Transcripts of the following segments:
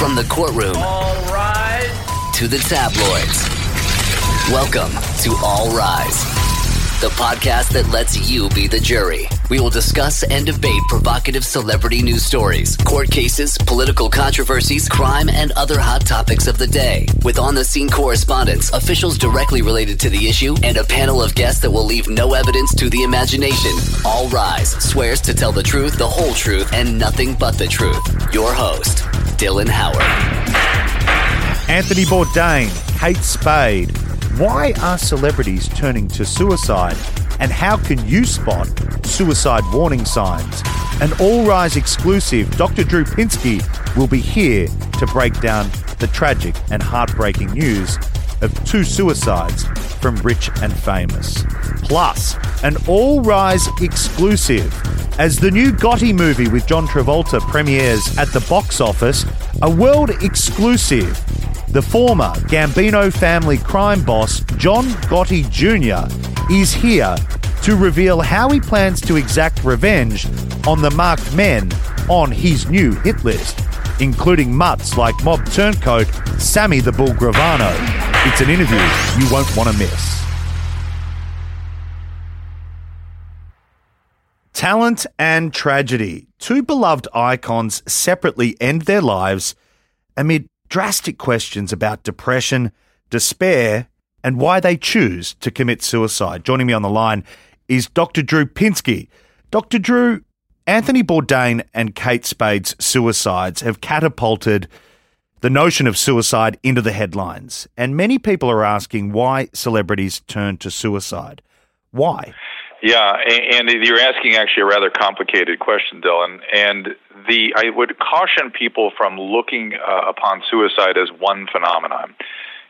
From the courtroom to the tabloids. Welcome to All Rise, the podcast that lets you be the jury. We will discuss and debate provocative celebrity news stories, court cases, political controversies, crime, and other hot topics of the day. With on the scene correspondents, officials directly related to the issue, and a panel of guests that will leave no evidence to the imagination. All Rise swears to tell the truth, the whole truth, and nothing but the truth. Your host, Dylan Howard. Anthony Bourdain, Kate Spade. Why are celebrities turning to suicide? And how can you spot suicide warning signs? An All Rise exclusive, Dr. Drew Pinsky will be here to break down the tragic and heartbreaking news of two suicides from rich and famous. Plus, an All Rise exclusive. As the new Gotti movie with John Travolta premieres at the box office, a world exclusive. The former Gambino family crime boss, John Gotti Jr., is here to reveal how he plans to exact revenge on the marked men on his new hit list, including mutts like mob turncoat Sammy the Bull Gravano. It's an interview you won't want to miss. Talent and tragedy. Two beloved icons separately end their lives amid drastic questions about depression, despair, and why they choose to commit suicide. Joining me on the line is Dr. Drew Pinsky. Dr. Drew, Anthony Bourdain and Kate Spade's suicides have catapulted the notion of suicide into the headlines. And many people are asking why celebrities turn to suicide. Why? Yeah, and you're asking actually a rather complicated question, Dylan. And the I would caution people from looking uh, upon suicide as one phenomenon.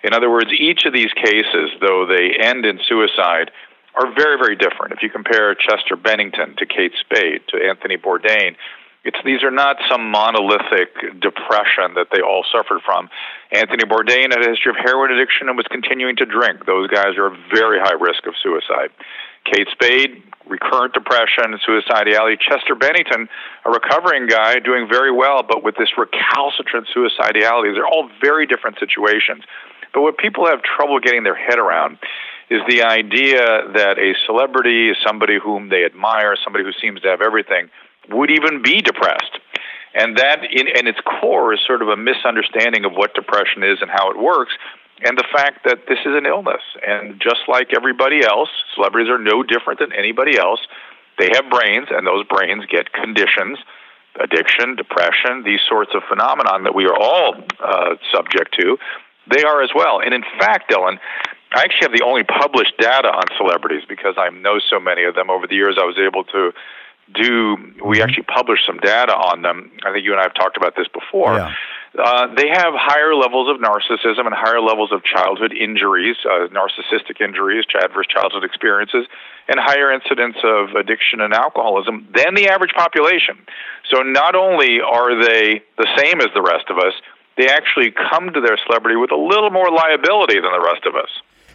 In other words, each of these cases, though they end in suicide, are very, very different. If you compare Chester Bennington to Kate Spade to Anthony Bourdain, it's these are not some monolithic depression that they all suffered from. Anthony Bourdain had a history of heroin addiction and was continuing to drink. Those guys are at very high risk of suicide. Kate Spade, recurrent depression, suicidality. Chester Bennington, a recovering guy, doing very well, but with this recalcitrant suicidality. They're all very different situations. But what people have trouble getting their head around is the idea that a celebrity somebody whom they admire, somebody who seems to have everything, would even be depressed. And that, in, in its core, is sort of a misunderstanding of what depression is and how it works, and the fact that this is an illness. And just like everybody else, celebrities are no different than anybody else. They have brains, and those brains get conditions, addiction, depression, these sorts of phenomenon that we are all uh, subject to. They are as well. And in fact, Dylan, I actually have the only published data on celebrities because I know so many of them. Over the years, I was able to do. We actually published some data on them. I think you and I have talked about this before. Yeah. Uh, they have higher levels of narcissism and higher levels of childhood injuries, uh, narcissistic injuries, adverse childhood experiences, and higher incidence of addiction and alcoholism than the average population. So not only are they the same as the rest of us, they actually come to their celebrity with a little more liability than the rest of us.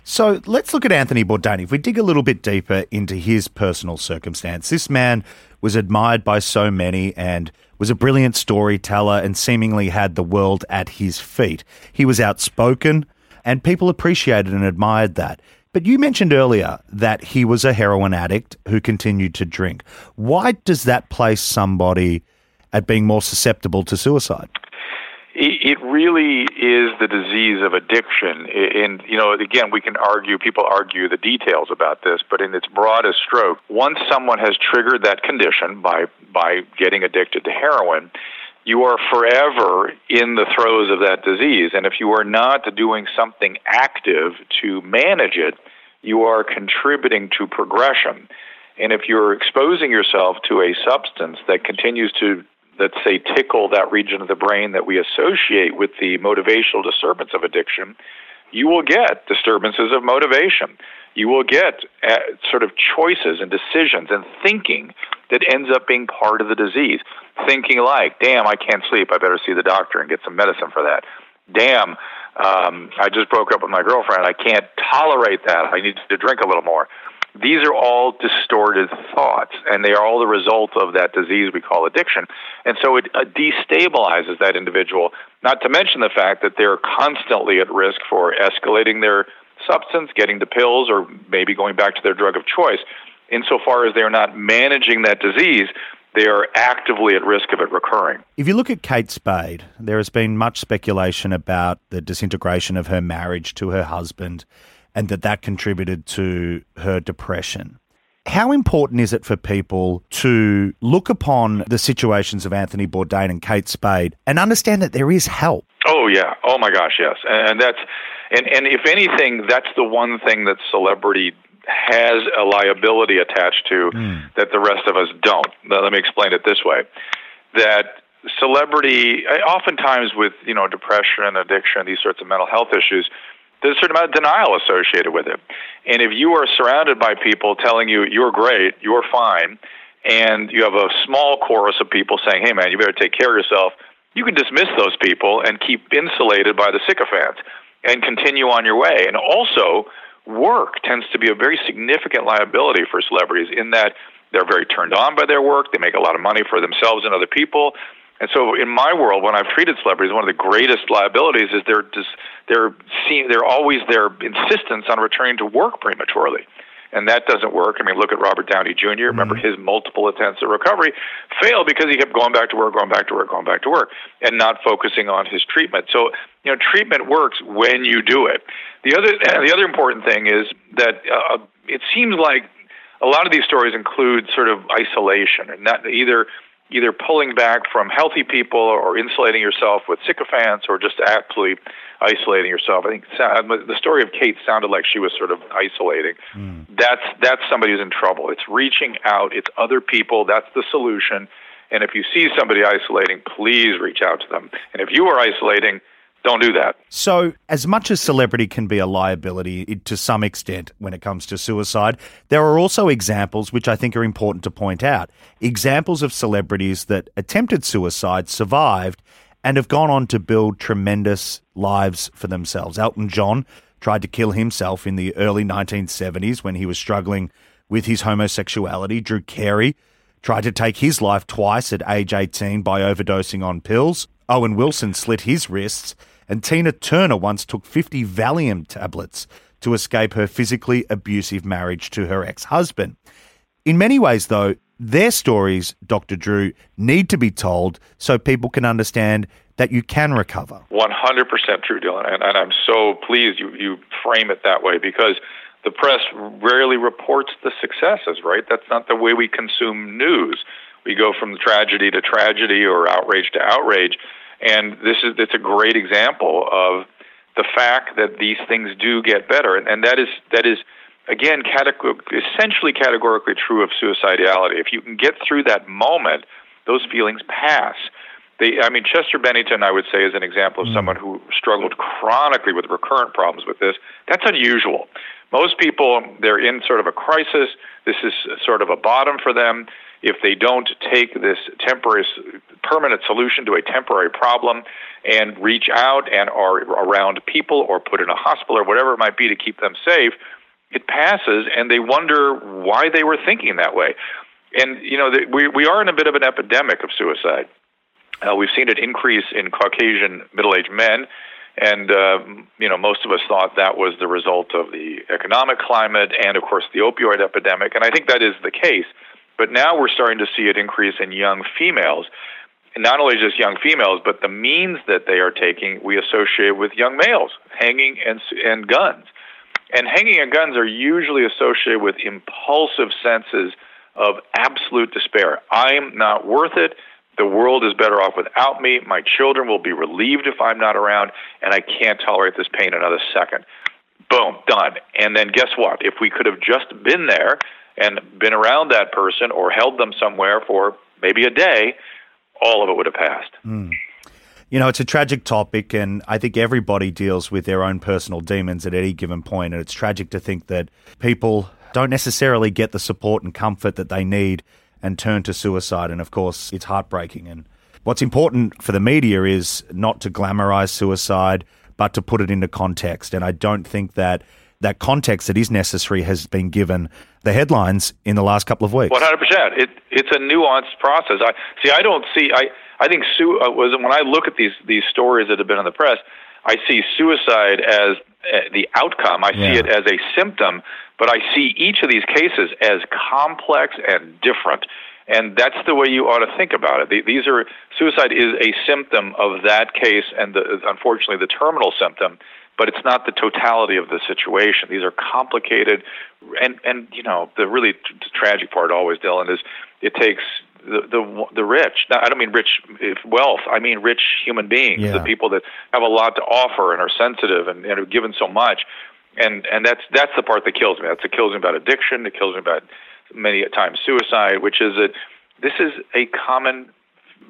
So let's look at Anthony Bourdain. If we dig a little bit deeper into his personal circumstance, this man was admired by so many and was a brilliant storyteller and seemingly had the world at his feet. He was outspoken and people appreciated and admired that. But you mentioned earlier that he was a heroin addict who continued to drink. Why does that place somebody at being more susceptible to suicide? It really is the disease of addiction. And, you know, again, we can argue, people argue the details about this, but in its broadest stroke, once someone has triggered that condition by, by getting addicted to heroin, you are forever in the throes of that disease. And if you are not doing something active to manage it, you are contributing to progression. And if you're exposing yourself to a substance that continues to let's say, tickle that region of the brain that we associate with the motivational disturbance of addiction, you will get disturbances of motivation. You will get uh, sort of choices and decisions and thinking that ends up being part of the disease. Thinking like, damn, I can't sleep. I better see the doctor and get some medicine for that. Damn, um, I just broke up with my girlfriend. I can't tolerate that. I need to drink a little more These are all distorted thoughts, and they are all the result of that disease we call addiction. And so it uh, destabilizes that individual, not to mention the fact that they're constantly at risk for escalating their substance, getting the pills, or maybe going back to their drug of choice. Insofar as they're not managing that disease, they are actively at risk of it recurring. If you look at Kate Spade, there has been much speculation about the disintegration of her marriage to her husband and that that contributed to her depression. How important is it for people to look upon the situations of Anthony Bourdain and Kate Spade and understand that there is help? Oh yeah. Oh my gosh, yes. And that's and and if anything, that's the one thing that celebrity has a liability attached to mm. that the rest of us don't. Now, let me explain it this way: that celebrity, oftentimes with you know depression, addiction, these sorts of mental health issues, there's a certain amount of denial associated with it. And if you are surrounded by people telling you you're great, you're fine, and you have a small chorus of people saying, hey man, you better take care of yourself, you can dismiss those people and keep insulated by the sycophants and continue on your way. And also, work tends to be a very significant liability for celebrities in that they're very turned on by their work, they make a lot of money for themselves and other people, and so, in my world, when I've treated celebrities, one of the greatest liabilities is their just their seeing they're always their insistence on returning to work prematurely, and that doesn't work. I mean, look at Robert Downey Jr. Remember mm-hmm. his multiple attempts at recovery failed because he kept going back to work, going back to work, going back to work, and not focusing on his treatment. So, you know, treatment works when you do it. The other the other important thing is that uh, it seems like a lot of these stories include sort of isolation, and not either either pulling back from healthy people or insulating yourself with sycophants or just absolutely isolating yourself. I think the story of Kate sounded like she was sort of isolating. Mm. That's that's somebody who's in trouble. It's reaching out. It's other people. That's the solution. And if you see somebody isolating, please reach out to them. And if you are isolating, don't do that. So, as much as celebrity can be a liability to some extent when it comes to suicide, there are also examples which I think are important to point out. Examples of celebrities that attempted suicide, survived, and have gone on to build tremendous lives for themselves. Elton John tried to kill himself in the early 1970s when he was struggling with his homosexuality. Drew Carey tried to take his life twice at age 18 by overdosing on pills. Owen Wilson slit his wrists and Tina Turner once took 50 Valium tablets to escape her physically abusive marriage to her ex husband. In many ways, though, their stories, Dr. Drew, need to be told so people can understand that you can recover. 100% true, Dylan. And, and I'm so pleased you, you frame it that way because the press rarely reports the successes, right? That's not the way we consume news. We go from tragedy to tragedy or outrage to outrage. And this is it's a great example of the fact that these things do get better, and, and that is that is again categor- essentially categorically true of suicidality. If you can get through that moment, those feelings pass. They, I mean, Chester Bennington, I would say, is an example of mm. someone who struggled chronically with recurrent problems with this. That's unusual. Most people, they're in sort of a crisis. This is sort of a bottom for them if they don't take this temporary, permanent solution to a temporary problem and reach out and are around people or put in a hospital or whatever it might be to keep them safe, it passes and they wonder why they were thinking that way. And, you know, we, we are in a bit of an epidemic of suicide. Uh, we've seen it increase in Caucasian middle aged men. And, uh, you know, most of us thought that was the result of the economic climate and, of course, the opioid epidemic. And I think that is the case. But now we're starting to see it increase in young females. And not only just young females, but the means that they are taking we associate with young males, hanging and, and guns. And hanging and guns are usually associated with impulsive senses of absolute despair. I'm not worth it. The world is better off without me. My children will be relieved if I'm not around, and I can't tolerate this pain another second. Boom, done. And then guess what? If we could have just been there and been around that person or held them somewhere for maybe a day, all of it would have passed. Mm. You know, it's a tragic topic, and I think everybody deals with their own personal demons at any given point. And it's tragic to think that people don't necessarily get the support and comfort that they need and turn to suicide. And of course, it's heartbreaking. And what's important for the media is not to glamorize suicide, but to put it into context. And I don't think that that context that is necessary has been given the headlines in the last couple of weeks. One hundred percent. It it's a nuanced process. I see. I don't see. I I think Sue uh, was when I look at these these stories that have been in the press. I see suicide as uh, the outcome. I yeah. see it as a symptom, but I see each of these cases as complex and different. And that's the way you ought to think about it. These are suicide is a symptom of that case, and the, unfortunately, the terminal symptom. But it's not the totality of the situation. These are complicated, and and you know the really t- tragic part always, Dylan, is it takes the the the rich. Now, I don't mean rich wealth. I mean rich human beings, yeah. the people that have a lot to offer and are sensitive and, and are given so much. And and that's that's the part that kills me. That's what kills me about addiction. It kills me about many times suicide, which is that this is a common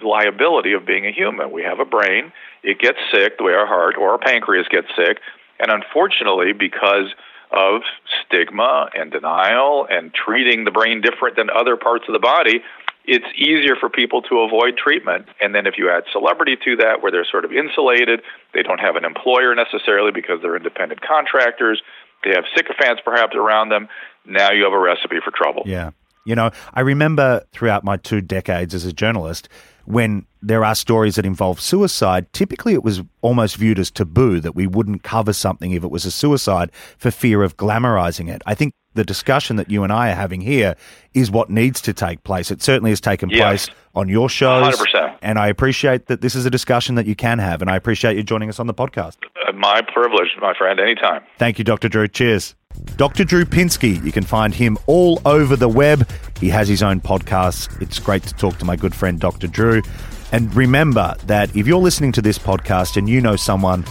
liability of being a human. We have a brain. It gets sick the way our heart or our pancreas gets sick. And unfortunately, because of stigma and denial and treating the brain different than other parts of the body, it's easier for people to avoid treatment. And then if you add celebrity to that, where they're sort of insulated, they don't have an employer necessarily because they're independent contractors, they have sycophants perhaps around them, now you have a recipe for trouble. Yeah. You know, I remember throughout my two decades as a journalist, when there are stories that involve suicide, typically it was almost viewed as taboo that we wouldn't cover something if it was a suicide for fear of glamorizing it. I think the discussion that you and I are having here is what needs to take place. It certainly has taken yes. place on your shows. 100%. And I appreciate that this is a discussion that you can have. And I appreciate you joining us on the podcast. Uh, my privilege, my friend, anytime. Thank you, Dr. Drew. Cheers. Dr. Drew Pinsky. You can find him all over the web. He has his own podcast. It's great to talk to my good friend, Dr. Drew. And remember that if you're listening to this podcast and you know someone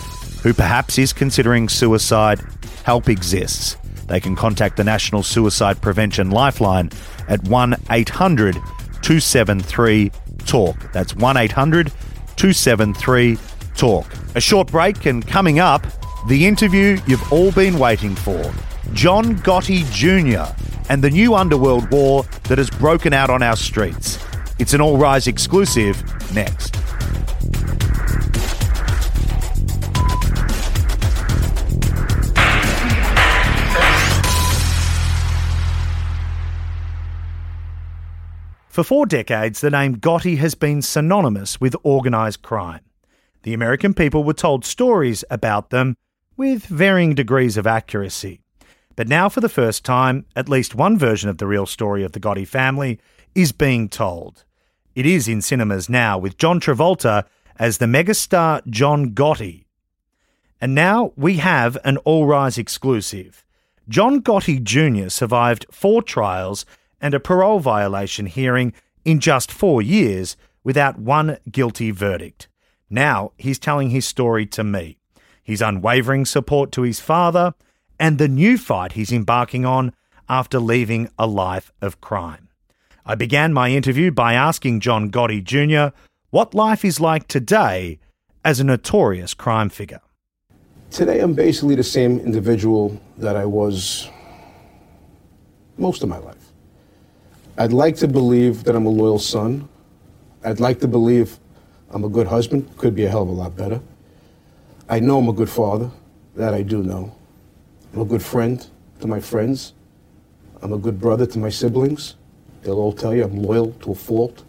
who perhaps is considering suicide, help exists. They can contact the National Suicide Prevention Lifeline at 1 800 273 TALK. That's 1 800 273 TALK. A short break, and coming up, the interview you've all been waiting for John Gotti Jr. and the new underworld war that has broken out on our streets. It's an All Rise exclusive next. For four decades, the name Gotti has been synonymous with organised crime. The American people were told stories about them with varying degrees of accuracy. But now, for the first time, at least one version of the real story of the Gotti family is being told. It is in cinemas now, with John Travolta as the megastar John Gotti. And now we have an All Rise exclusive. John Gotti Jr. survived four trials and a parole violation hearing in just four years without one guilty verdict. Now he's telling his story to me, his unwavering support to his father, and the new fight he's embarking on after leaving a life of crime. I began my interview by asking John Gotti Jr. what life is like today as a notorious crime figure. Today, I'm basically the same individual that I was most of my life. I'd like to believe that I'm a loyal son. I'd like to believe I'm a good husband. Could be a hell of a lot better. I know I'm a good father. That I do know. I'm a good friend to my friends. I'm a good brother to my siblings. They'll all tell you I'm loyal to a fault.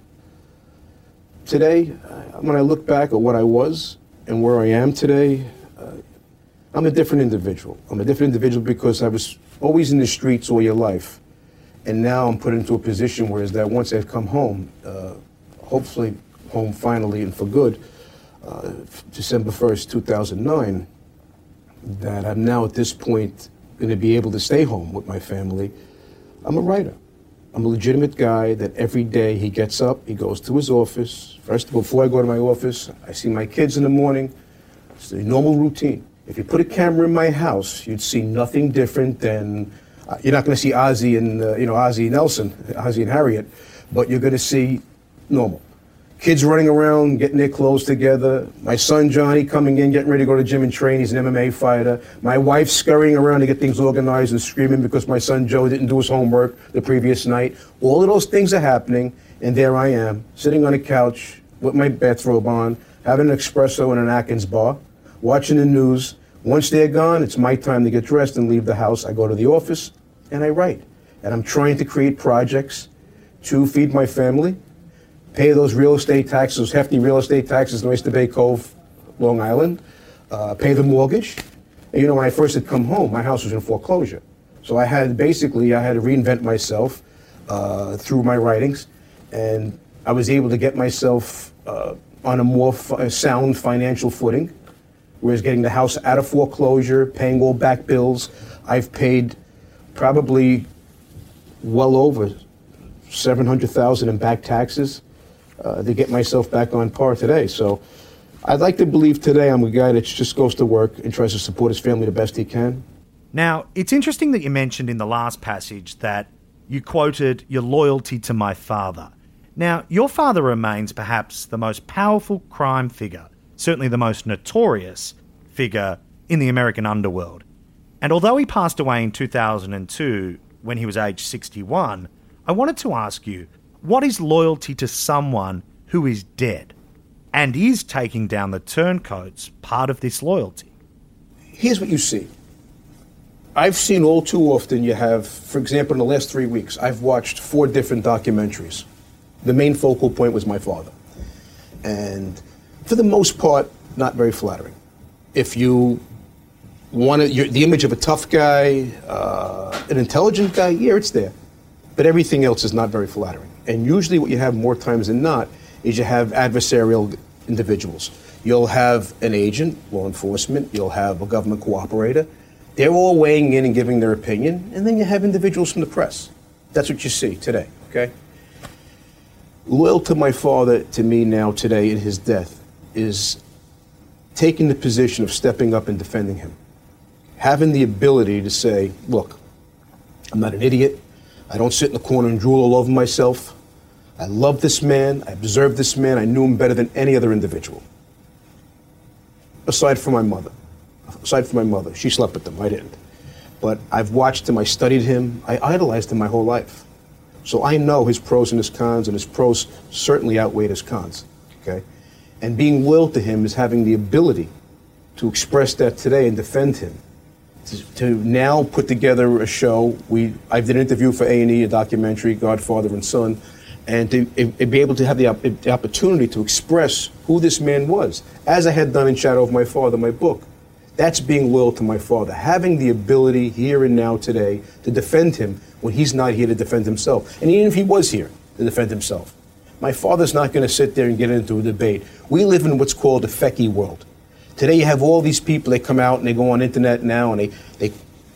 Today, uh, when I look back at what I was and where I am today, uh, I'm a different individual. I'm a different individual because I was always in the streets all your life. And now I'm put into a position where is that once I've come home, uh, hopefully home finally and for good, uh, December 1st, 2009, that I'm now at this point going to be able to stay home with my family. I'm a writer. I'm a legitimate guy that every day he gets up, he goes to his office. First, of all, before I go to my office, I see my kids in the morning. It's the normal routine. If you put a camera in my house, you'd see nothing different than uh, you're not going to see Ozzie and uh, you know Ozzie Nelson, Ozzie and Harriet, but you're going to see normal kids running around, getting their clothes together. My son Johnny coming in, getting ready to go to gym and train. He's an MMA fighter. My wife scurrying around to get things organized and screaming because my son Joe didn't do his homework the previous night. All of those things are happening, and there I am, sitting on a couch with my bathrobe on, having an espresso in an Atkins bar, watching the news Once they're gone, it's my time to get dressed and leave the house. I go to the office and I write. And I'm trying to create projects to feed my family, pay those real estate taxes, those hefty real estate taxes in Oyster Bay Cove, Long Island, uh, pay the mortgage. And you know, when I first had come home, my house was in foreclosure. So I had basically, I had to reinvent myself uh, through my writings. And I was able to get myself uh, on a more f- sound financial footing, whereas getting the house out of foreclosure, paying all back bills. I've paid probably well over 700,000 in back taxes uh, to get myself back on par today. So I'd like to believe today I'm a guy that just goes to work and tries to support his family the best he can. Now, it's interesting that you mentioned in the last passage that you quoted your loyalty to my father. Now, your father remains perhaps the most powerful crime figure, certainly the most notorious figure in the American underworld. And although he passed away in 2002 when he was age 61, I wanted to ask you what is loyalty to someone who is dead? And is taking down the turncoats part of this loyalty? Here's what you see. I've seen all too often you have, for example, in the last three weeks, I've watched four different documentaries. The main focal point was my father. And for the most part, not very flattering. If you want the image of a tough guy, uh, an intelligent guy, yeah, it's there. But everything else is not very flattering. And usually, what you have more times than not is you have adversarial individuals. You'll have an agent, law enforcement, you'll have a government cooperator. They're all weighing in and giving their opinion, and then you have individuals from the press. That's what you see today, okay? Loyal to my father, to me now, today, in his death, is taking the position of stepping up and defending him. Having the ability to say, look, I'm not an idiot. I don't sit in the corner and drool all over myself. I love this man. I observed this man. I knew him better than any other individual. Aside from my mother. Aside from my mother. She slept with him. I didn't. But I've watched him. I studied him. I idolized him my whole life. So I know his pros and his cons, and his pros certainly outweighed his cons. Okay? And being loyal to him is having the ability to express that today and defend him to, now put together a show. We I did an interview for A and E, a documentary, Godfather and Son, and to, be able to have the, the, opportunity to express who this man was, as I had done in Shadow of My Father, my book. That's being loyal to my father, having the ability here and now today to defend him when he's not here to defend himself, and even if he was here to defend himself. My father's not going to sit there and get into a debate. We live in what's called a fecky world. Today you have all these people, they come out and they go on internet now and they, they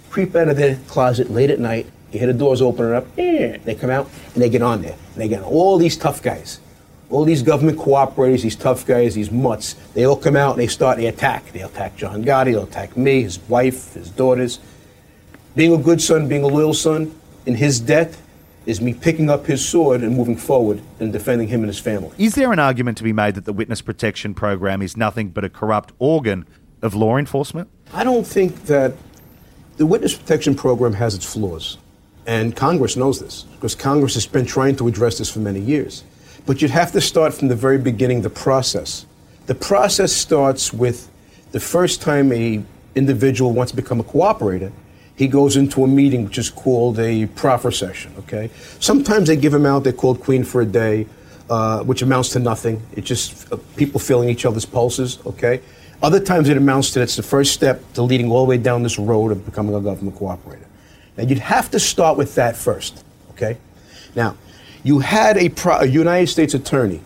creep out of their closet late at night. You hear the doors opening up, eh, they come out and they get on there. And they get on. all these tough guys, all these government cooperators, these tough guys, these mutts. They all come out and they start, they attack. They attack John Gotti, they'll attack me, his wife, his daughters. Being a good son, being a loyal son, in his death, is me picking up his sword and moving forward and defending him and his family. Is there an argument to be made that the witness protection program is nothing but a corrupt organ of law enforcement? I don't think that the witness protection program has its flaws. And Congress knows this because Congress has been trying to address this for many years. But you'd have to start from the very beginning the process. The process starts with the first time a individual wants to become a cooperator, he goes into a meeting which is called a proffer session. Okay. Sometimes they give him out. They're called Queen for a day, uh, which amounts to nothing. It's just uh, people feeling each other's pulses. Okay. Other times it amounts to that's the first step to leading all the way down this road of becoming a government cooperator. Now you'd have to start with that first. Okay. Now, you had a, pro- a United States attorney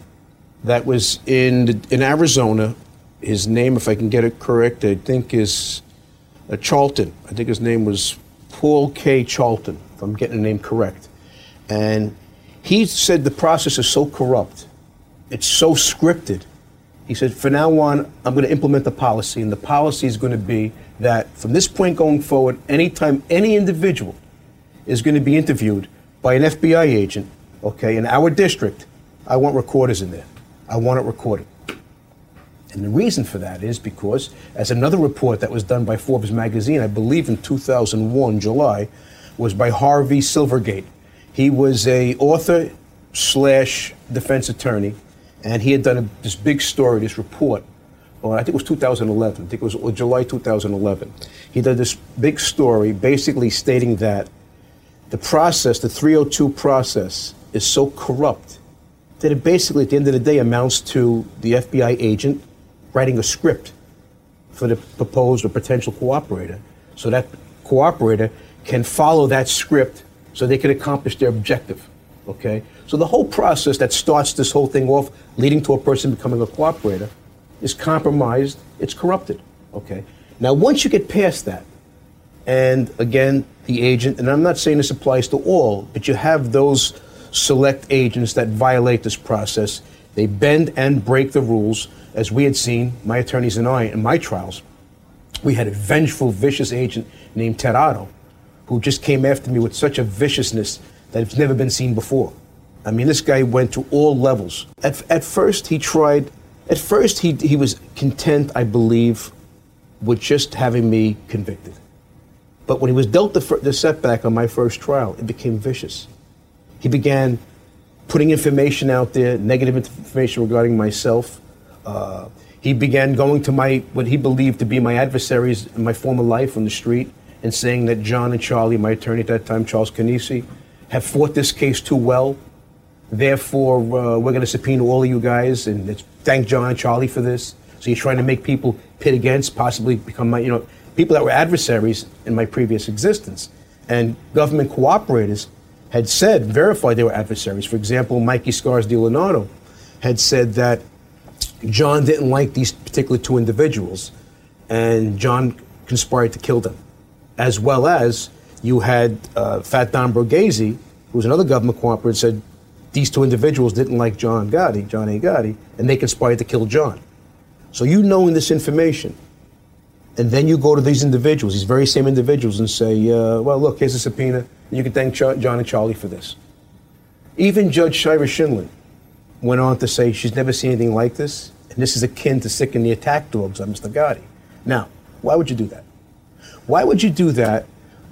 that was in in Arizona. His name, if I can get it correct, I think is uh, Charlton. I think his name was Paul K. Charlton, if I'm getting the name correct. And he said the process is so corrupt, it's so scripted. He said, from now on, I'm going to implement the policy, and the policy is going to be that from this point going forward, anytime any individual is going to be interviewed by an FBI agent, okay, in our district, I want recorders in there. I want it recorded. And the reason for that is because, as another report that was done by Forbes magazine, I believe in 2001, July, was by Harvey Silverglate. He was a author slash defense attorney, and he had done a, this big story, this report I think it was 2011. I think it was July 2011. He did this big story basically stating that the process, the 302 process, is so corrupt that it basically, at the end of the day, amounts to the FBI agent writing a script for the proposed or potential cooperator. So that cooperator can follow that script so they can accomplish their objective. Okay? So the whole process that starts this whole thing off, leading to a person becoming a cooperator, is compromised, it's corrupted. Okay? Now, once you get past that, and again, the agent, and I'm not saying this applies to all, but you have those select agents that violate this process. They bend and break the rules, as we had seen, my attorneys and I, in my trials. We had a vengeful, vicious agent named Ted Otto, who just came after me with such a viciousness that it's never been seen before. I mean, this guy went to all levels. At, at first, he tried, at first, he, he was content, I believe, with just having me convicted. But when he was dealt the, the setback on my first trial, it became vicious. He began putting information out there, negative information regarding myself. Uh, he began going to my what he believed to be my adversaries in my former life on the street and saying that John and Charlie, my attorney at that time, Charles Carnesi, have fought this case too well. Therefore, uh, we're going to subpoena all of you guys and thank John and Charlie for this. So you're trying to make people pit against, possibly become my, you know, people that were adversaries in my previous existence. And government cooperators had said, verified they were adversaries. For example, Mikey Scars DiLeonardo had said that John didn't like these particular two individuals, and John conspired to kill them. As well as you had uh, Fat Dom Borghese, who was another government cooperator, said these two individuals didn't like John Gotti, John A. Gotti, and they conspired to kill John. So you knowing this information, and then you go to these individuals, these very same individuals, and say, uh, well, look, here's a subpoena. and You can thank John and Charlie for this. Even Judge Shira Scheindlin went on to say she's never seen anything like this, and this is akin to sicking the attack dogs on Mr. Gotti. Now, why would you do that? Why would you do that,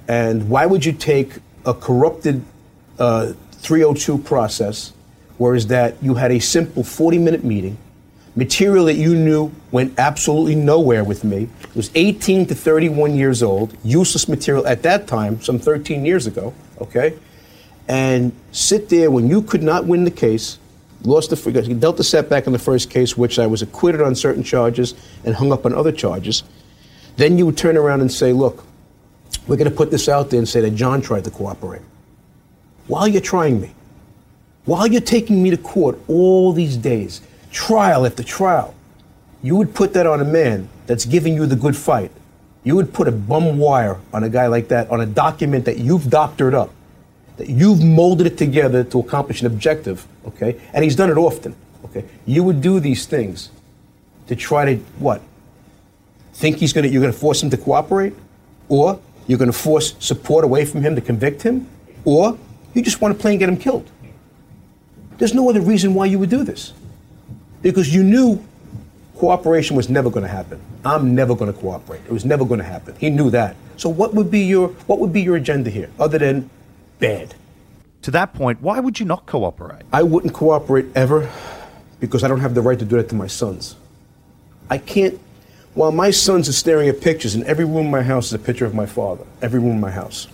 and why would you take a corrupted uh, 302 process, whereas that you had a simple 40 minute meeting – material that you knew went absolutely nowhere with me. It was 18 to 31 years old, useless material at that time, some 13 years ago, okay? And sit there when you could not win the case, lost the, dealt the setback in the first case, which I was acquitted on certain charges and hung up on other charges. Then you would turn around and say, look, we're going to put this out there and say that John tried to cooperate. While you're trying me, while you're taking me to court all these days, trial after trial, you would put that on a man that's giving you the good fight. You would put a bum wire on a guy like that on a document that you've doctored up, that you've molded it together to accomplish an objective, okay? And he's done it often, okay? You would do these things to try to what? Think he's gonna you're gonna force him to cooperate? Or you're gonna force support away from him to convict him? Or you just want to play and get him killed. There's no other reason why you would do this because you knew cooperation was never going to happen. I'm never going to cooperate. It was never going to happen. He knew that. So what would be your what would be your agenda here other than bad? To that point, why would you not cooperate? I wouldn't cooperate ever because I don't have the right to do that to my sons. I can't while my sons are staring at pictures in every room in my house is a picture of my father. Every room in my house.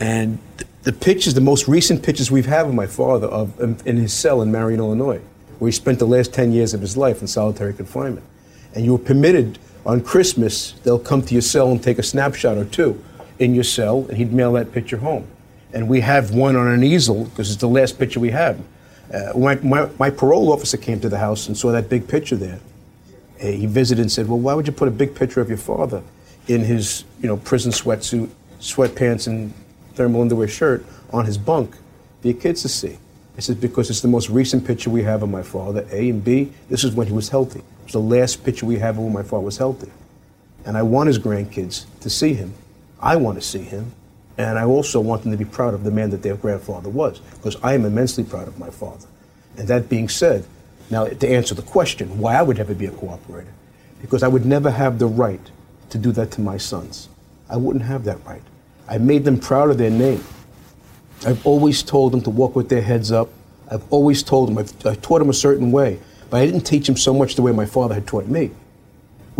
And the, pictures, the most recent pictures we've had of my father of in, in his cell in Marion, Illinois where he spent the last 10 years of his life in solitary confinement. And you were permitted on Christmas, they'll come to your cell and take a snapshot or two in your cell, and he'd mail that picture home. And we have one on an easel because it's the last picture we have. Uh, my, my, my, parole officer came to the house and saw that big picture there. Uh, he visited and said, Well, why would you put a big picture of your father in his you know, prison sweatsuit, sweatpants, and thermal underwear shirt on his bunk for your kids to see? I said, because it's the most recent picture we have of my father, A, and B, this is when he was healthy. It was the last picture we have of when my father was healthy. And I want his grandkids to see him. I want to see him. And I also want them to be proud of the man that their grandfather was, because I am immensely proud of my father. And that being said, now to answer the question, why I would ever be a cooperator, because I would never have the right to do that to my sons. I wouldn't have that right. I made them proud of their name. I've always told them to walk with their heads up. I've always told them, I've, I taught them a certain way, but I didn't teach them so much the way my father had taught me.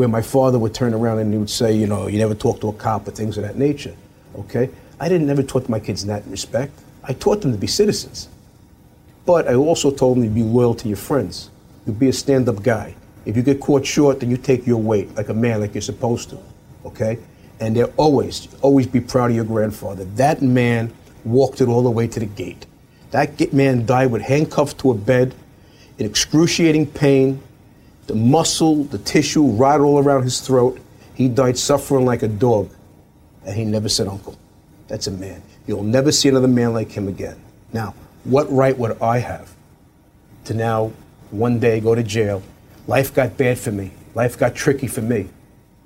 where my father would turn around and he would say, you know, you never talk to a cop or things of that nature. Okay? I didn't never taught my kids in that respect. I taught them to be citizens. But I also told them to be loyal to your friends. You be a stand-up guy. If you get caught short, then you take your weight like a man, like you're supposed to. Okay? And they're always, always be proud of your grandfather. That man walked it all the way to the gate. That man died with handcuffed to a bed in excruciating pain, the muscle, the tissue right all around his throat. He died suffering like a dog, and he never said uncle. That's a man. You'll never see another man like him again. Now, what right would I have to now one day go to jail? Life got bad for me. Life got tricky for me.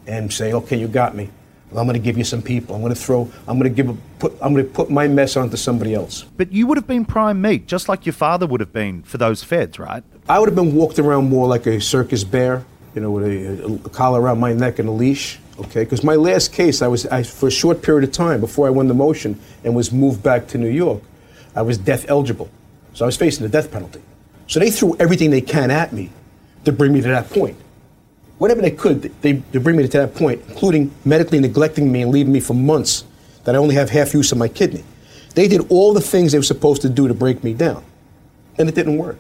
And say, okay, you got me. I'm going to give you some people. I'm going to throw. I'm going to give. A, put. I'm going to put my mess onto somebody else. But you would have been prime meat, just like your father would have been for those feds, right? I would have been walked around more like a circus bear, you know, with a, a collar around my neck and a leash. Okay, because my last case, I was I, for a short period of time before I won the motion and was moved back to New York. I was death eligible. So I was facing the death penalty. So they threw everything they can at me to bring me to that point. Whatever they could, they, they bring me to that point, including medically neglecting me and leaving me for months that I only have half use of my kidney. They did all the things they were supposed to do to break me down. And it didn't work.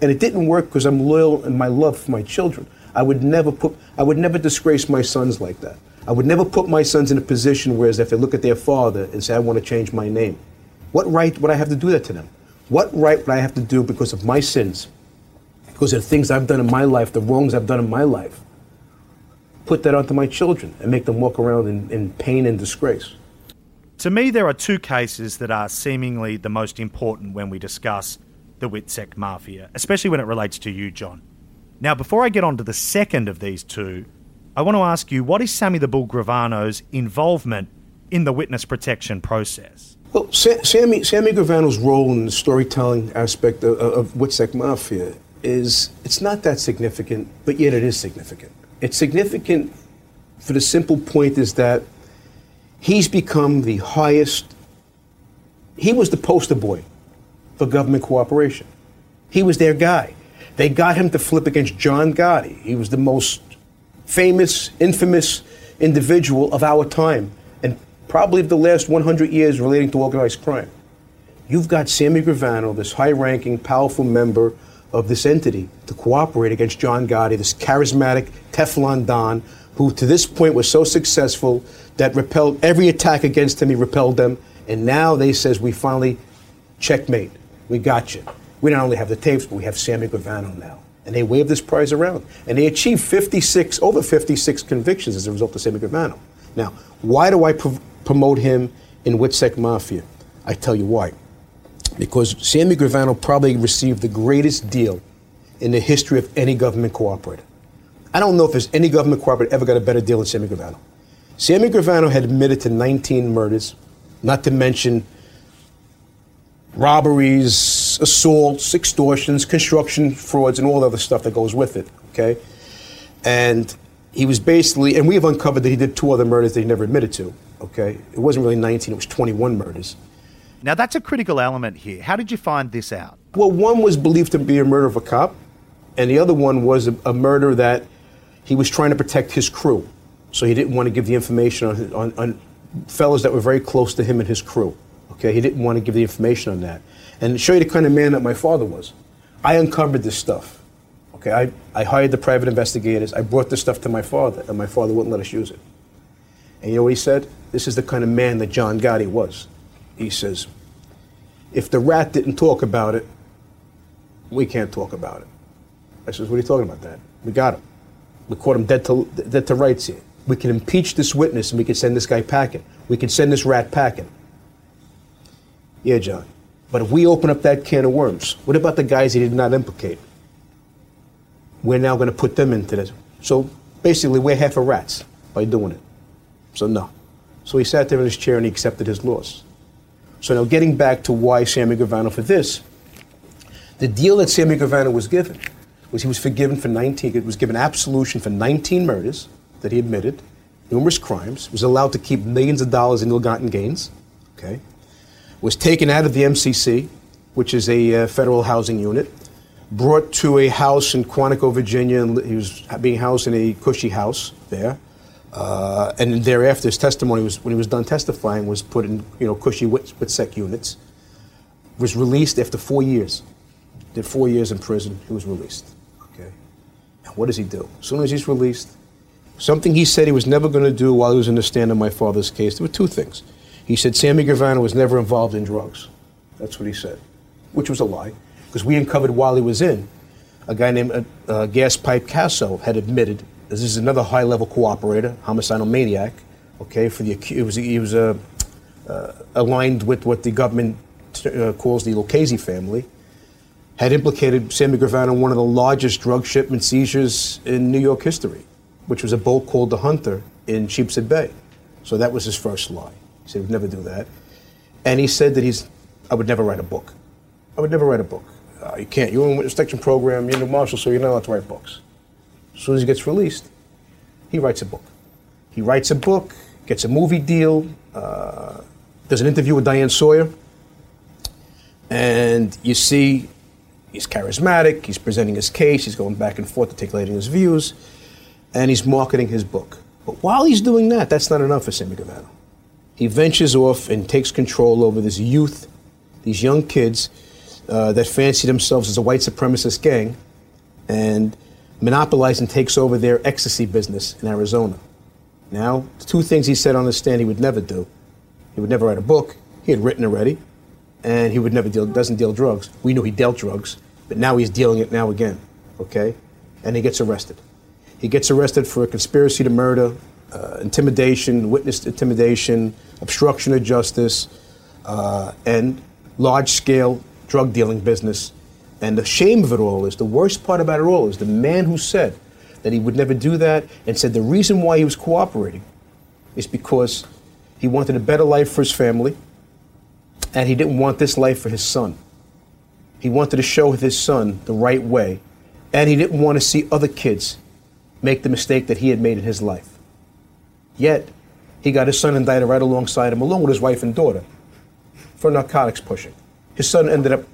And it didn't work because I'm loyal in my love for my children. I would never put I would never disgrace my sons like that. I would never put my sons in a position where as if they look at their father and say, I want to change my name. What right would I have to do that to them? What right would I have to do because of my sins, because of the things I've done in my life, the wrongs I've done in my life? Put that onto my children and make them walk around in, in pain and disgrace. To me, there are two cases that are seemingly the most important when we discuss the WITSEC mafia, especially when it relates to you, John. Now, before I get on to the second of these two, I want to ask you what is Sammy the Bull Gravano's involvement in the witness protection process? Well, Sammy, Sammy Gravano's role in the storytelling aspect of, of WITSEC Mafia is it's not that significant, but yet it is significant. It's significant for the simple point is that he's become the highest. He was the poster boy for government cooperation. He was their guy. They got him to flip against John Gotti. He was the most famous, infamous individual of our time and probably of the last 100 years relating to organized crime. You've got Sammy Gravano, this high ranking, powerful member of this entity, to cooperate against John Gotti, this charismatic Teflon Don, who to this point was so successful that repelled every attack against him, he repelled them. And now they says we finally checkmate. We got you. We not only have the tapes, but we have Sammy Gravano now. And they wave this prize around. And they achieved 56, over 56 convictions as a result of Sammy Gravano. Now, why do I promote him in WITSEC Mafia. I tell you why. Because Sammy Gravano probably received the greatest deal in the history of any government cooperator. I don't know if there's any government cooperator ever got a better deal than Sammy Gravano. Sammy Gravano had admitted to 19 murders, not to mention robberies, assaults, extortions, construction frauds, and all the other stuff that goes with it. Okay, and he was basically, and we have uncovered that he did two other murders that he never admitted to. Okay, it wasn't really 19; it was 21 murders. Now that's a critical element here. How did you find this out? Well, one was believed to be a murder of a cop, and the other one was a, a murder that he was trying to protect his crew, so he didn't want to give the information on, on, on fellows that were very close to him and his crew. Okay, he didn't want to give the information on that, and show you the kind of man that my father was. I uncovered this stuff. Okay, I, I hired the private investigators. I brought this stuff to my father, and my father wouldn't let us use it. And you know what he said? This is the kind of man that John Gotti was. He says, if the rat didn't talk about it, we can't talk about it. I says, what are you talking about, Dad? We got him. We caught him dead to, dead to rights here. We can impeach this witness and we can send this guy packing. We can send this rat packing. Yeah, John. But if we open up that can of worms, what about the guys he did not implicate? we're now going to put them into this. So basically, we're half of rats by doing it. So no. So he sat there in his chair and he accepted his loss. So now getting back to why Sammy Gravano for this, the deal that Sammy Gravano was given was he was forgiven for 19, it was given absolution for 19 murders that he admitted, numerous crimes, was allowed to keep millions of dollars in ill-gotten gains, okay, was taken out of the MCC, which is a uh, federal housing unit, brought to a house in Quantico, Virginia, and he was being housed in a cushy house there. Uh, and thereafter, his testimony was, when he was done testifying, was put in you know cushy with, WITSEC units. Was released after four years. Did four years in prison. He was released. Okay. And what does he do? As soon as he's released, something he said he was never going to do while he was in the stand in my father's case. There were two things. He said Sammy Gravano was never involved in drugs. That's what he said, which was a lie, because we uncovered while he was in, a guy named uh, uh, Gas Pipe Casso had admitted this is another high-level cooperator, homicidal maniac. Okay, for the he was he was uh, uh, aligned with what the government uh, calls the Lucchese family. Had implicated Sammy Gravano in one of the largest drug shipment seizures in New York history, which was a boat called the Hunter in Sheepshead Bay. So that was his first lie. He said he would never do that, and he said that he's I would never write a book. I would never write a book. Uh, you can't. You're in the protection program. You're in the marshal, so you're not allowed to write books. As soon as he gets released, he writes a book. He writes a book, gets a movie deal, uh, does an interview with Diane Sawyer, and you see he's charismatic, he's presenting his case, he's going back and forth articulating his views, and he's marketing his book. But while he's doing that, that's not enough for Sammy Gravano. He ventures off and takes control over this youth, these young kids uh, that fancy themselves as a white supremacist gang, and monopolizes and takes over their ecstasy business in Arizona. Now, two things he said on the stand he would never do. He would never write a book. He had written already, and he would never deal doesn't deal drugs. We knew he dealt drugs, but now he's dealing it now again. Okay, and he gets arrested. He gets arrested for a conspiracy to murder, uh, intimidation, witness intimidation, obstruction of justice, uh, and large-scale drug dealing business and the shame of it all is, the worst part about it all is the man who said that he would never do that and said the reason why he was cooperating is because he wanted a better life for his family and he didn't want this life for his son. He wanted to show his son the right way and he didn't want to see other kids make the mistake that he had made in his life. Yet, he got his son indicted right alongside him, along with his wife and daughter, for narcotics pushing. His son ended up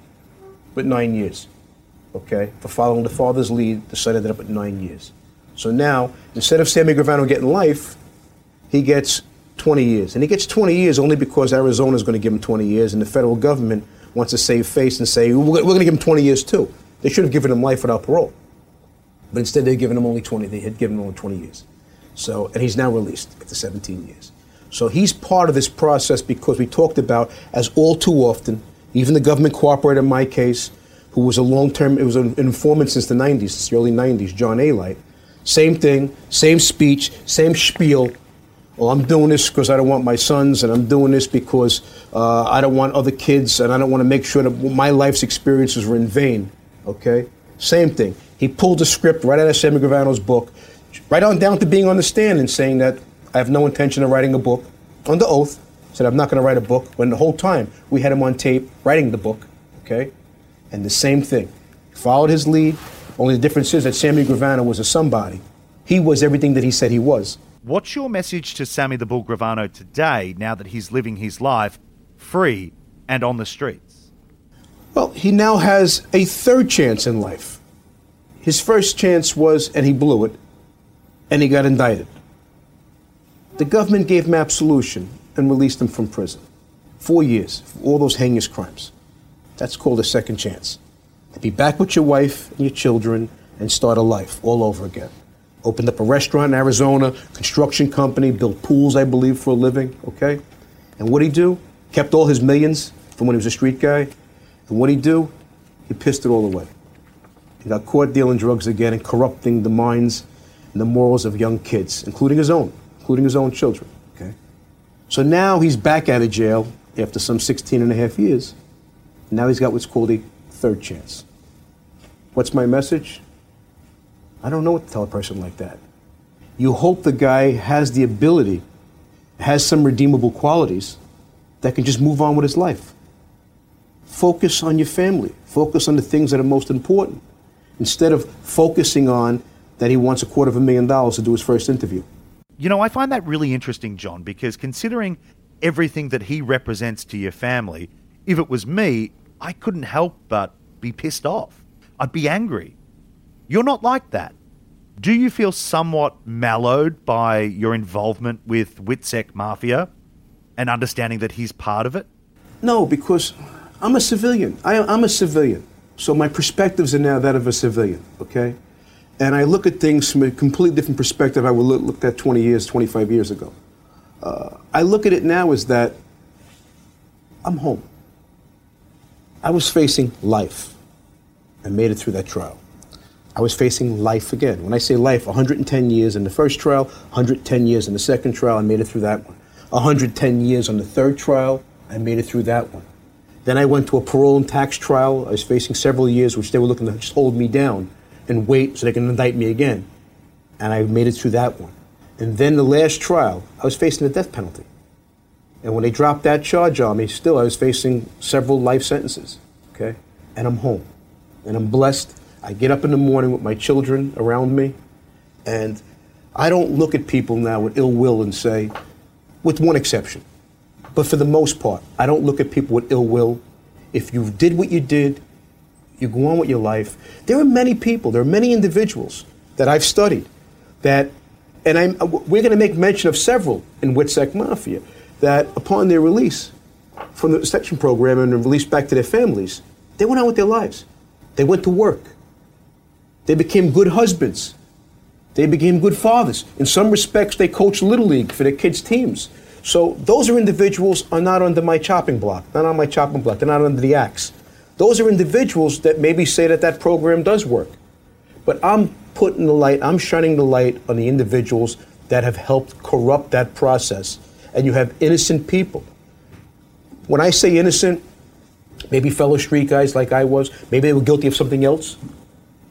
with nine years. Okay? For following the father's lead, the son ended up with nine years. So now, instead of Sammy Gravano getting life, he gets 20 years. And he gets 20 years only because Arizona is going to give him 20 years, and the federal government wants to save face and say, we're going to give him 20 years too. They should have given him life without parole. But instead, they've given him only 20. They had given him only 20 years. So, and he's now released after 17 years. So he's part of this process because we talked about, as all too often, even the government cooperator in my case, who was a long-term, it was an informant since the 90s, since the early 90s, John Alite. Same thing, same speech, same spiel. Well, I'm doing this because I don't want my sons, and I'm doing this because uh, I don't want other kids, and I don't want to make sure that my life's experiences were in vain. Okay? Same thing. He pulled the script right out of Sammy Gravano's book, right on down to being on the stand and saying that I have no intention of writing a book under oath said, I'm not going to write a book, when the whole time we had him on tape writing the book, okay? And the same thing. Followed his lead, only the difference is that Sammy Gravano was a somebody. He was everything that he said he was. What's your message to Sammy the Bull Gravano today, now that he's living his life free and on the streets? Well, he now has a third chance in life. His first chance was, and he blew it, and he got indicted. The government gave him absolution and released him from prison. Four years for all those heinous crimes. That's called a second chance. Be back with your wife and your children and start a life all over again. Opened up a restaurant in Arizona, construction company, built pools, I believe, for a living, okay? And what'd he do? Kept all his millions from when he was a street guy. And what'd he do? He pissed it all away. He got caught dealing drugs again and corrupting the minds and the morals of young kids, including his own, including his own children. So now he's back out of jail after some 16 and a half years. Now he's got what's called a third chance. What's my message? I don't know what to tell a person like that. You hope the guy has the ability, has some redeemable qualities that can just move on with his life. Focus on your family. Focus on the things that are most important instead of focusing on that he wants a quarter of a million dollars to do his first interview. You know, I find that really interesting, John, because considering everything that he represents to your family, if it was me, I couldn't help but be pissed off. I'd be angry. You're not like that. Do you feel somewhat mellowed by your involvement with WITSEC Mafia and understanding that he's part of it? No, because I'm a civilian. I, I'm a civilian. So my perspectives are now that of a civilian, okay? And I look at things from a completely different perspective I would look, look at 20 years, 25 years ago. Uh, I look at it now as that I'm home. I was facing life. I made it through that trial. I was facing life again. When I say life, 110 years in the first trial, 110 years in the second trial, I made it through that one. 110 years on the third trial, I made it through that one. Then I went to a parole and tax trial. I was facing several years, which they were looking to just hold me down and wait so they can indict me again. And I made it through that one. And then the last trial, I was facing the death penalty. And when they dropped that charge on me, still I was facing several life sentences. Okay? And I'm home. And I'm blessed. I get up in the morning with my children around me. And I don't look at people now with ill will and say, with one exception. But for the most part, I don't look at people with ill will. If you did what you did, you go on with your life. There are many people, there are many individuals that I've studied that, and I'm, we're going to make mention of several in WITSEC Mafia, that upon their release from the section program and released back to their families, they went on with their lives. They went to work. They became good husbands. They became good fathers. In some respects, they coached Little League for their kids' teams. So those are individuals are not under my chopping block, not on my chopping block. They're not under the axe. Those are individuals that maybe say that that program does work. But I'm putting the light, I'm shining the light on the individuals that have helped corrupt that process. And you have innocent people. When I say innocent, maybe fellow street guys like I was, maybe they were guilty of something else,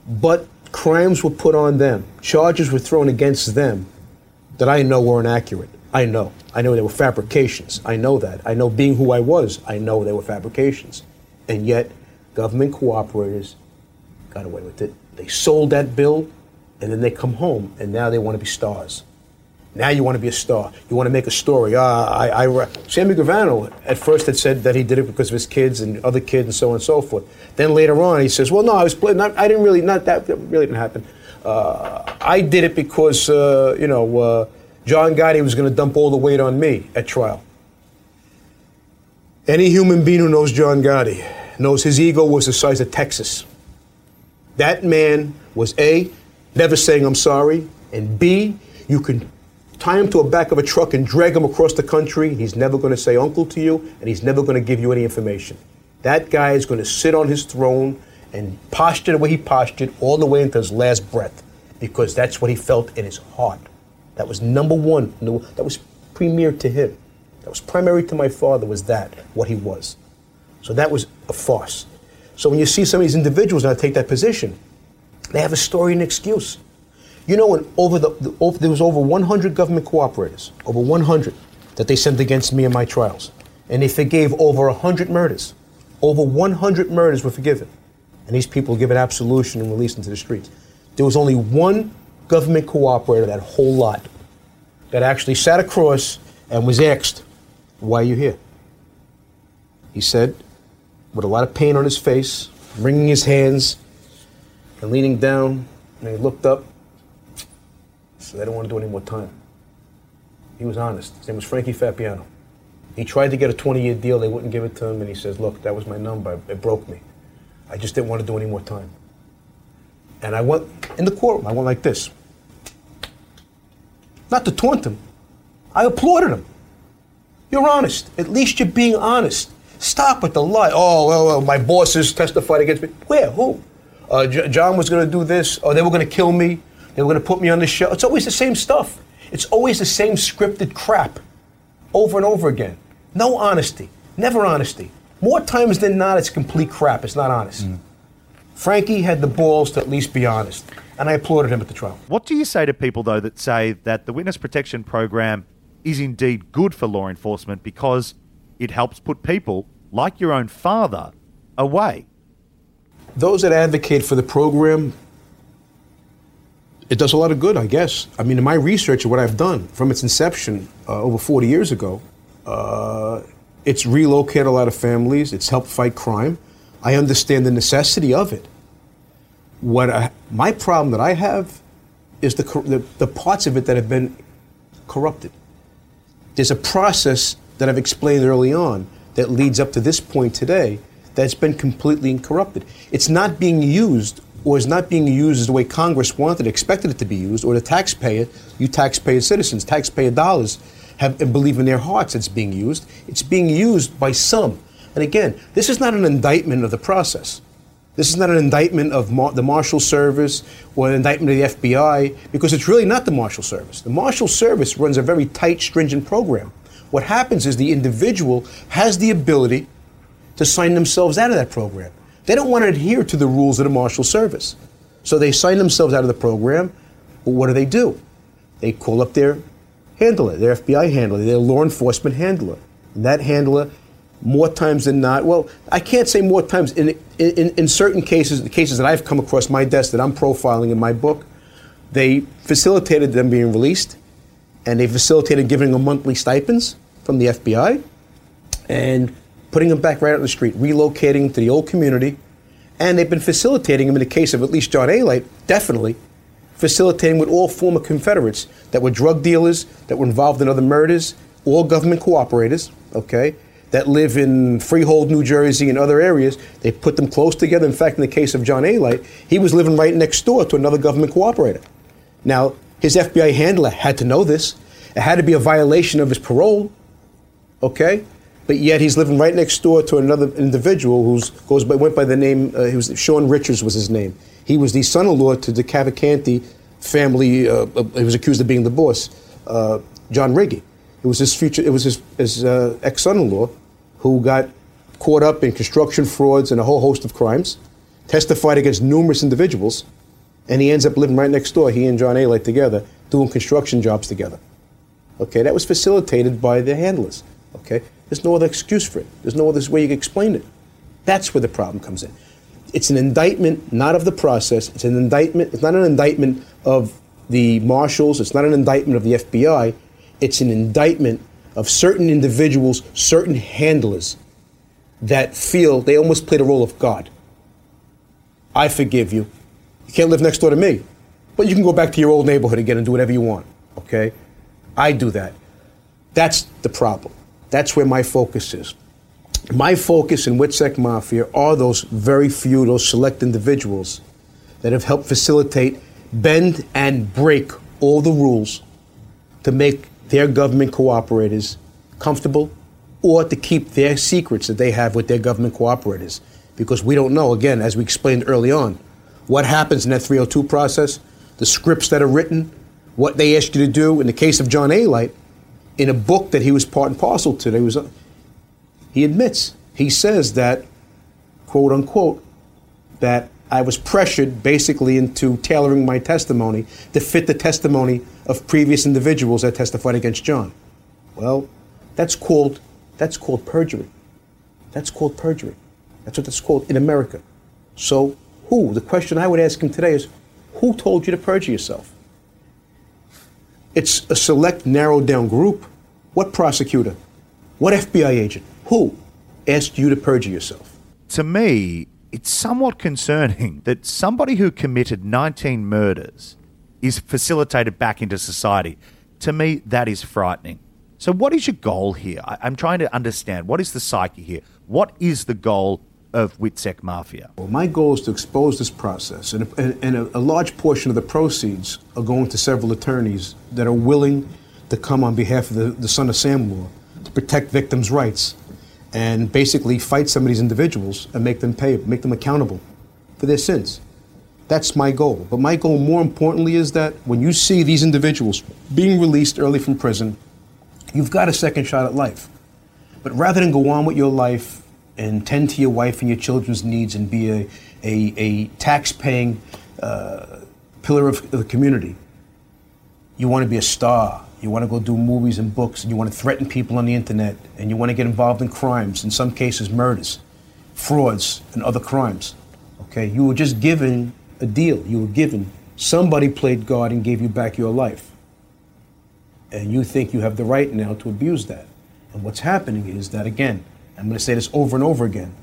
but crimes were put on them, charges were thrown against them that I know were inaccurate. I know. I know they were fabrications. I know that. I know being who I was, I know they were fabrications. And yet, government cooperators got away with it. They sold that bill, and then they come home, and now they want to be stars. Now you want to be a star. You want to make a story. Uh, I, I, Sammy Gravano at first had said that he did it because of his kids and other kids and so on and so forth. Then later on, he says, "Well, no, I was playing. Not, I didn't really. Not that, really didn't happen. Uh, I did it because uh, you know uh, John Gotti was going to dump all the weight on me at trial. Any human being who knows John Gotti knows his ego was the size of Texas. That man was A, never saying I'm sorry, and B, you can tie him to a back of a truck and drag him across the country, he's never going to say uncle to you, and he's never going to give you any information. That guy is going to sit on his throne and posture the way he postured all the way into his last breath, because that's what he felt in his heart. That was number one. That was premier to him. That was primary to my father. Was that what he was? So that was a farce. So when you see some of these individuals now take that position, they have a story and excuse. You know, when over the, the over, there was over 100 government cooperators, over 100 that they sent against me in my trials, and they forgave over 100 murders. Over 100 murders were forgiven, and these people were given absolution and released into the streets. There was only one government cooperator, that whole lot, that actually sat across and was asked, Why are you here? He said, with a lot of pain on his face, wringing his hands, and leaning down, and he looked up. So they don't want to do any more time. He was honest. His name was Frankie Fappiano. He tried to get a 20 year deal, they wouldn't give it to him, and he says, Look, that was my number. It broke me. I just didn't want to do any more time. And I went in the courtroom, I went like this. Not to taunt him. I applauded him. You're honest. At least you're being honest. Stop with the lie. Oh, well, well my bosses testified against me. Where? Who? Uh, J- John was going to do this, or they were going to kill me. They were going to put me on the show. It's always the same stuff. It's always the same scripted crap over and over again. No honesty. Never honesty. More times than not, it's complete crap. It's not honest. Mm. Frankie had the balls to at least be honest, and I applauded him at the trial. What do you say to people, though, that say that the witness protection program is indeed good for law enforcement because it helps put people, like your own father, away? Those that advocate for the program, it does a lot of good, I guess. I mean, in my research and what I've done from its inception uh, over 40 years ago, uh, it's relocated a lot of families, it's helped fight crime. I understand the necessity of it. What I, my problem that I have is the, the, the parts of it that have been corrupted. There's a process that I've explained early on that leads up to this point today that's been completely corrupted. It's not being used or is not being used the way Congress wanted, expected it to be used, or the taxpayer, you taxpayer citizens, taxpayer dollars, have believe in their hearts it's being used. It's being used by some. And again, this is not an indictment of the process. This is not an indictment of Mar- the Marshal Service or an indictment of the FBI because it's really not the Marshal Service. The Marshal Service runs a very tight, stringent program. What happens is the individual has the ability to sign themselves out of that program. They don't want to adhere to the rules of the Marshal Service. So they sign themselves out of the program. What do they do? They call up their handler, their FBI handler, their law enforcement handler. And that handler more times than not. Well, I can't say more times. In, in, in certain cases, the cases that I've come across my desk that I'm profiling in my book, they facilitated them being released, and they facilitated giving them monthly stipends from the FBI, and putting them back right out in the street, relocating to the old community, and they've been facilitating them in the case of at least John Alite, definitely facilitating with all former Confederates that were drug dealers, that were involved in other murders, all government cooperators, okay, that live in Freehold, New Jersey, and other areas. They put them close together. In fact, in the case of John Alite, he was living right next door to another government cooperator. Now, his FBI handler had to know this. It had to be a violation of his parole, okay? But yet he's living right next door to another individual who goes by, went by the name, uh, he was, Sean Richards was his name. He was the son-in-law to the Cavalcanti family. Uh, uh, he was accused of being the boss, uh, John Riggi. It was his future. It was his, his uh, ex-son-in-law who got caught up in construction frauds and a whole host of crimes, testified against numerous individuals, and he ends up living right next door. He and John Alite together doing construction jobs together. Okay, that was facilitated by the handlers. Okay, there's no other excuse for it. There's no other way you can explain it. That's where the problem comes in. It's an indictment not of the process. It's an indictment. It's not an indictment of the marshals. It's not an indictment of the FBI. It's an indictment of certain individuals, certain handlers that feel they almost play the role of God. I forgive you. You can't live next door to me, but you can go back to your old neighborhood again and do whatever you want. Okay? I do that. That's the problem. That's where my focus is. My focus in WITSEC Mafia are those very few, those select individuals that have helped facilitate, bend, and break all the rules to make their government cooperators comfortable or to keep their secrets that they have with their government cooperators. Because we don't know, again, as we explained early on, what happens in that 302 process, the scripts that are written, what they ask you to do. In the case of John Alite, in a book that he was part and parcel to, he, was, he admits, he says that, quote unquote, that I was pressured basically into tailoring my testimony to fit the testimony of previous individuals that testified against John. Well, that's called that's called perjury. That's called perjury. That's what that's called in America. So who? The question I would ask him today is who told you to perjure yourself? It's a select, narrowed down group. What prosecutor? What FBI agent? Who asked you to perjure yourself? To me, it's somewhat concerning that somebody who committed 19 murders is facilitated back into society. To me, that is frightening. So, what is your goal here? I- am trying to understand. What is the psyche here? What is the goal of WITSEC Mafia? Well, my goal is to expose this process, and, a, and a, a large portion of the proceeds are going to several attorneys that are willing to come on behalf of the, the son of Sam law to protect victims' rights and basically fight some of these individuals and make them pay, make them accountable for their sins. That's my goal. But my goal, more importantly, is that when you see these individuals being released early from prison, you've got a second shot at life. But rather than go on with your life and tend to your wife and your children's needs and be a, a, a tax paying uh, pillar of the community, you want to be a star you want to go do movies and books, and you want to threaten people on the internet, and you want to get involved in crimes, in some cases murders, frauds, and other crimes. Okay, you were just given a deal. You were given somebody played God and gave you back your life, and you think you have the right now to abuse that. And what's happening is that again, I'm going to say this over and over again.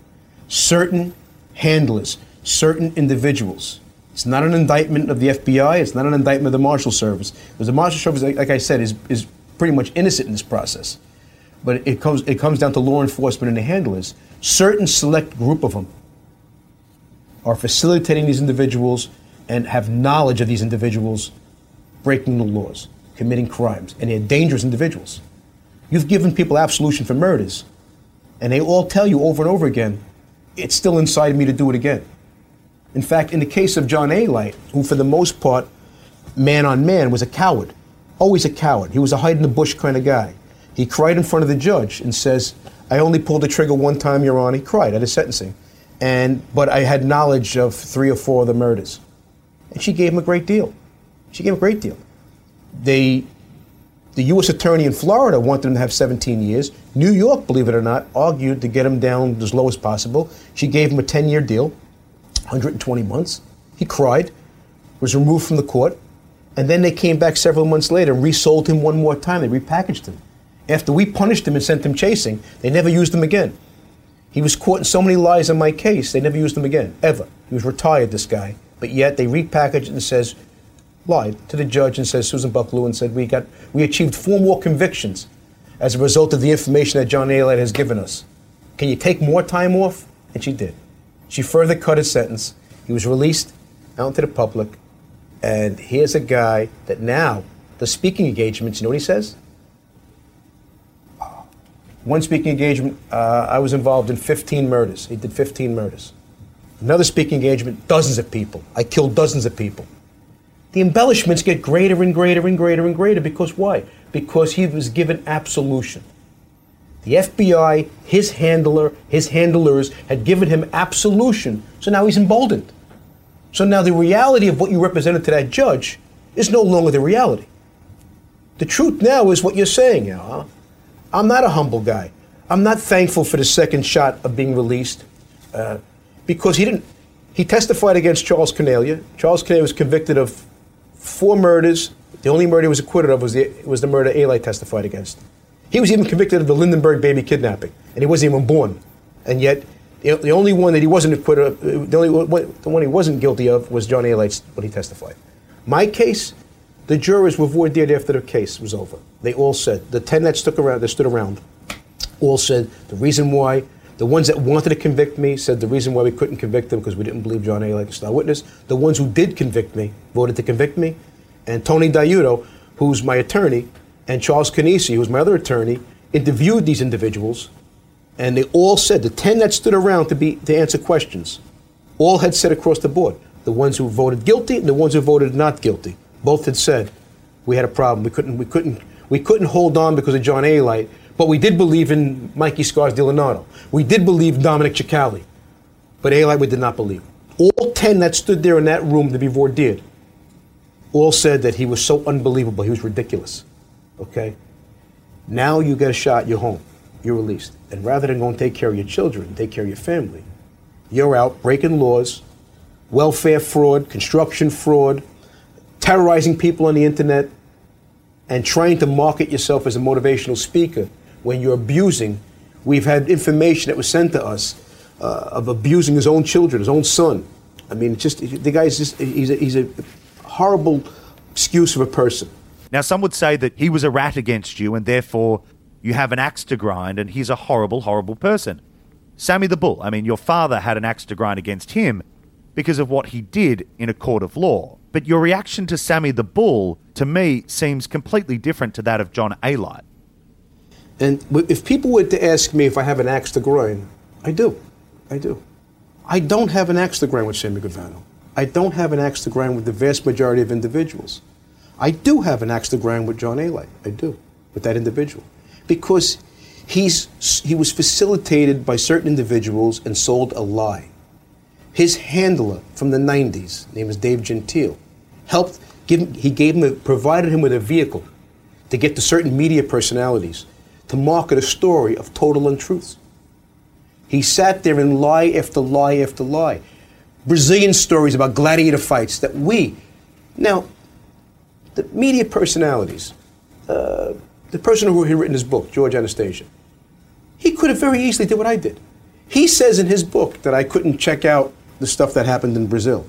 Certain handlers, certain individuals It's not an indictment of the FBI. It's not an indictment of the Marshal Service. Because the Marshal Service, like, like I said, is, is pretty much innocent in this process. But it comes, it comes down to law enforcement and the handlers. Certain select group of them are facilitating these individuals and have knowledge of these individuals breaking the laws, committing crimes, and they're dangerous individuals. You've given people absolution for murders, and they all tell you over and over again, it's still inside me to do it again. In fact, in the case of John Alite, who for the most part, man on man, was a coward, always a coward. He was a hide in the bush kind of guy. He cried in front of the judge and says, I only pulled the trigger one time, Your Honor. He cried at his sentencing. And, but I had knowledge of three or four of the murders. And she gave him a great deal. She gave him a great deal. They, the U.S. Attorney in Florida wanted him to have 17 years. New York, believe it or not, argued to get him down as low as possible. She gave him a 10 year deal, 120 months. He cried, was removed from the court, and then they came back several months later and resold him one more time. They repackaged him. After we punished him and sent him chasing, they never used him again. He was caught in so many lies in my case, they never used him again, ever. He was retired, this guy. But yet they repackaged it and says, lied to the judge and says, Susan Bucklew said, we, got, we achieved four more convictions as a result of the information that John Alite has given us. Can you take more time off? And she did. She further cut his sentence. He was released out into the public. And here's a guy that now, the speaking engagements, you know what he says? One speaking engagement, uh, I was involved in 15 murders. He did 15 murders. Another speaking engagement, dozens of people. I killed dozens of people. The embellishments get greater and greater and greater and greater because why? Because he was given absolution. The FBI, his handler, his handlers had given him absolution, so now he's emboldened. So now the reality of what you represented to that judge is no longer the reality. The truth now is what you're saying now. Huh? I'm not a humble guy. I'm not thankful for the second shot of being released uh, because he didn't. He testified against Charles Carneglia. Charles Carneglia was convicted of four murders. The only murder he was acquitted of was the, was the murder. Alite testified against. He was even convicted of the Lindbergh baby kidnapping, and he wasn't even born. And yet, the, the only one that he wasn't acquitted of, the only the one he wasn't guilty of was John A. When he testified. My case, the jurors were voir dire after the case was over. They all said, the 10 that stuck around, that stood around, all said the reason why, the ones that wanted to convict me said the reason why we couldn't convict them because we didn't believe John A. like a star witness. The ones who did convict me voted to convict me. And Tony Diuto, who's my attorney, and Charles Carnesi, who's my other attorney, interviewed these individuals, and they all said, the 10 that stood around to, be, to answer questions, all had said across the board, the ones who voted guilty and the ones who voted not guilty, both had said, we had a problem. We couldn't, we couldn't we couldn't hold on because of John Alite, but we did believe in Mikey Scars DiLeonardo. We did believe Dominick Cicale, but Alite we did not believe. All 10 that stood there in that room to be dire all said that he was so unbelievable, he was ridiculous. Okay? Now you get a shot, you're home, you're released. And rather than go and take care of your children, take care of your family, you're out breaking laws, welfare fraud, construction fraud, terrorizing people on the internet, and trying to market yourself as a motivational speaker when you're abusing. We've had information that was sent to us uh, of abusing his own children, his own son. I mean, just the guy's just he's a, he's a horrible excuse of a person. Now, some would say that he was a rat against you, and therefore you have an axe to grind, and he's a horrible, horrible person. Sammy the Bull, I mean, your father had an axe to grind against him because of what he did in a court of law. But your reaction to Sammy the Bull, to me, seems completely different to that of John A. And if people were to ask me if I have an axe to grind, I do. I do. I don't have an axe to grind with Sammy Gravano. I don't have an axe to grind with the vast majority of individuals. I do have an axe to grind with John A. I do, with that individual. Because he's, he was facilitated by certain individuals and sold a lie. His handler from the 90s, name is Dave Gentile, helped give him, he gave him, a, provided him with a vehicle to get to certain media personalities to market a story of total untruths. He sat there and lie after lie after lie. Brazilian stories about gladiator fights that we, now, the media personalities, uh, the person who had written his book, George Anastasia, he could have very easily did what I did. He says in his book that I couldn't check out the stuff that happened in Brazil.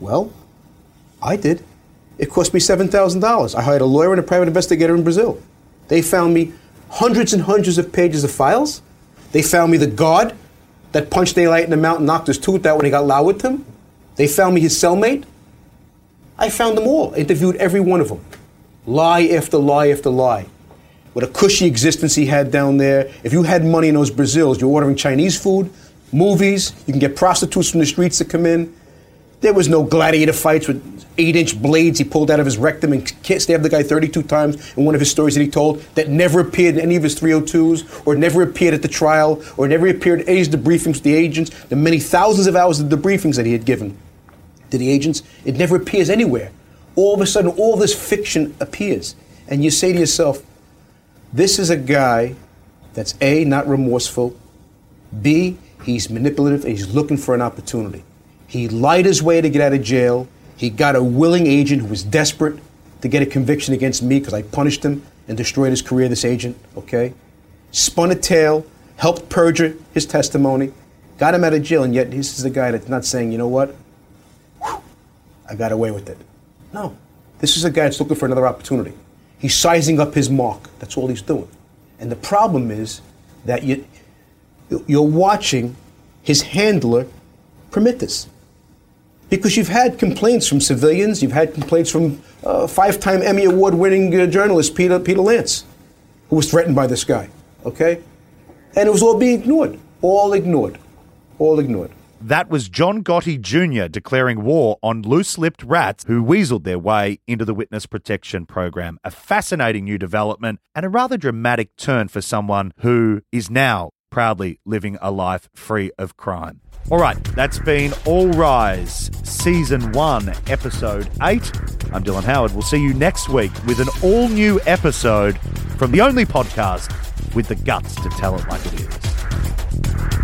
Well, I did. It cost me $7,000. I hired a lawyer and a private investigator in Brazil. They found me hundreds and hundreds of pages of files. They found me the guard that punched daylight in the mouth knocked his tooth out when he got loud with him. They found me his cellmate. I found them all, interviewed every one of them. Lie after lie after lie. What a cushy existence he had down there. If you had money in those Brazils, you're ordering Chinese food, movies, you can get prostitutes from the streets to come in. There was no gladiator fights with eight inch blades he pulled out of his rectum and stabbed the guy 32 times in one of his stories that he told that never appeared in any of his 302s or never appeared at the trial or never appeared in any of the briefings with the agents, the many thousands of hours of the briefings that he had given to the agents. It never appears anywhere. All of a sudden, all this fiction appears. And you say to yourself, this is a guy that's A, not remorseful, B, he's manipulative, and he's looking for an opportunity. He lied his way to get out of jail. He got a willing agent who was desperate to get a conviction against me because I punished him and destroyed his career, this agent, okay? Spun a tale, helped perjure his testimony, got him out of jail, and yet this is a guy that's not saying, you know what? Whew, I got away with it. No. This is a guy that's looking for another opportunity. He's sizing up his mark. That's all he's doing. And the problem is that you, you're watching his handler permit this. Because you've had complaints from civilians, you've had complaints from uh, five-time Emmy Award-winning uh, journalist Peter Peter Lance, who was threatened by this guy. Okay, and it was all being ignored, all ignored, all ignored. That was John Gotti Jr. declaring war on loose lipped rats who weaseled their way into the witness protection program. A fascinating new development and a rather dramatic turn for someone who is now proudly living a life free of crime. All right, that's been All Rise, Season 1, Episode 8. I'm Dylan Howard. We'll see you next week with an all new episode from the only podcast with the guts to tell it like it is.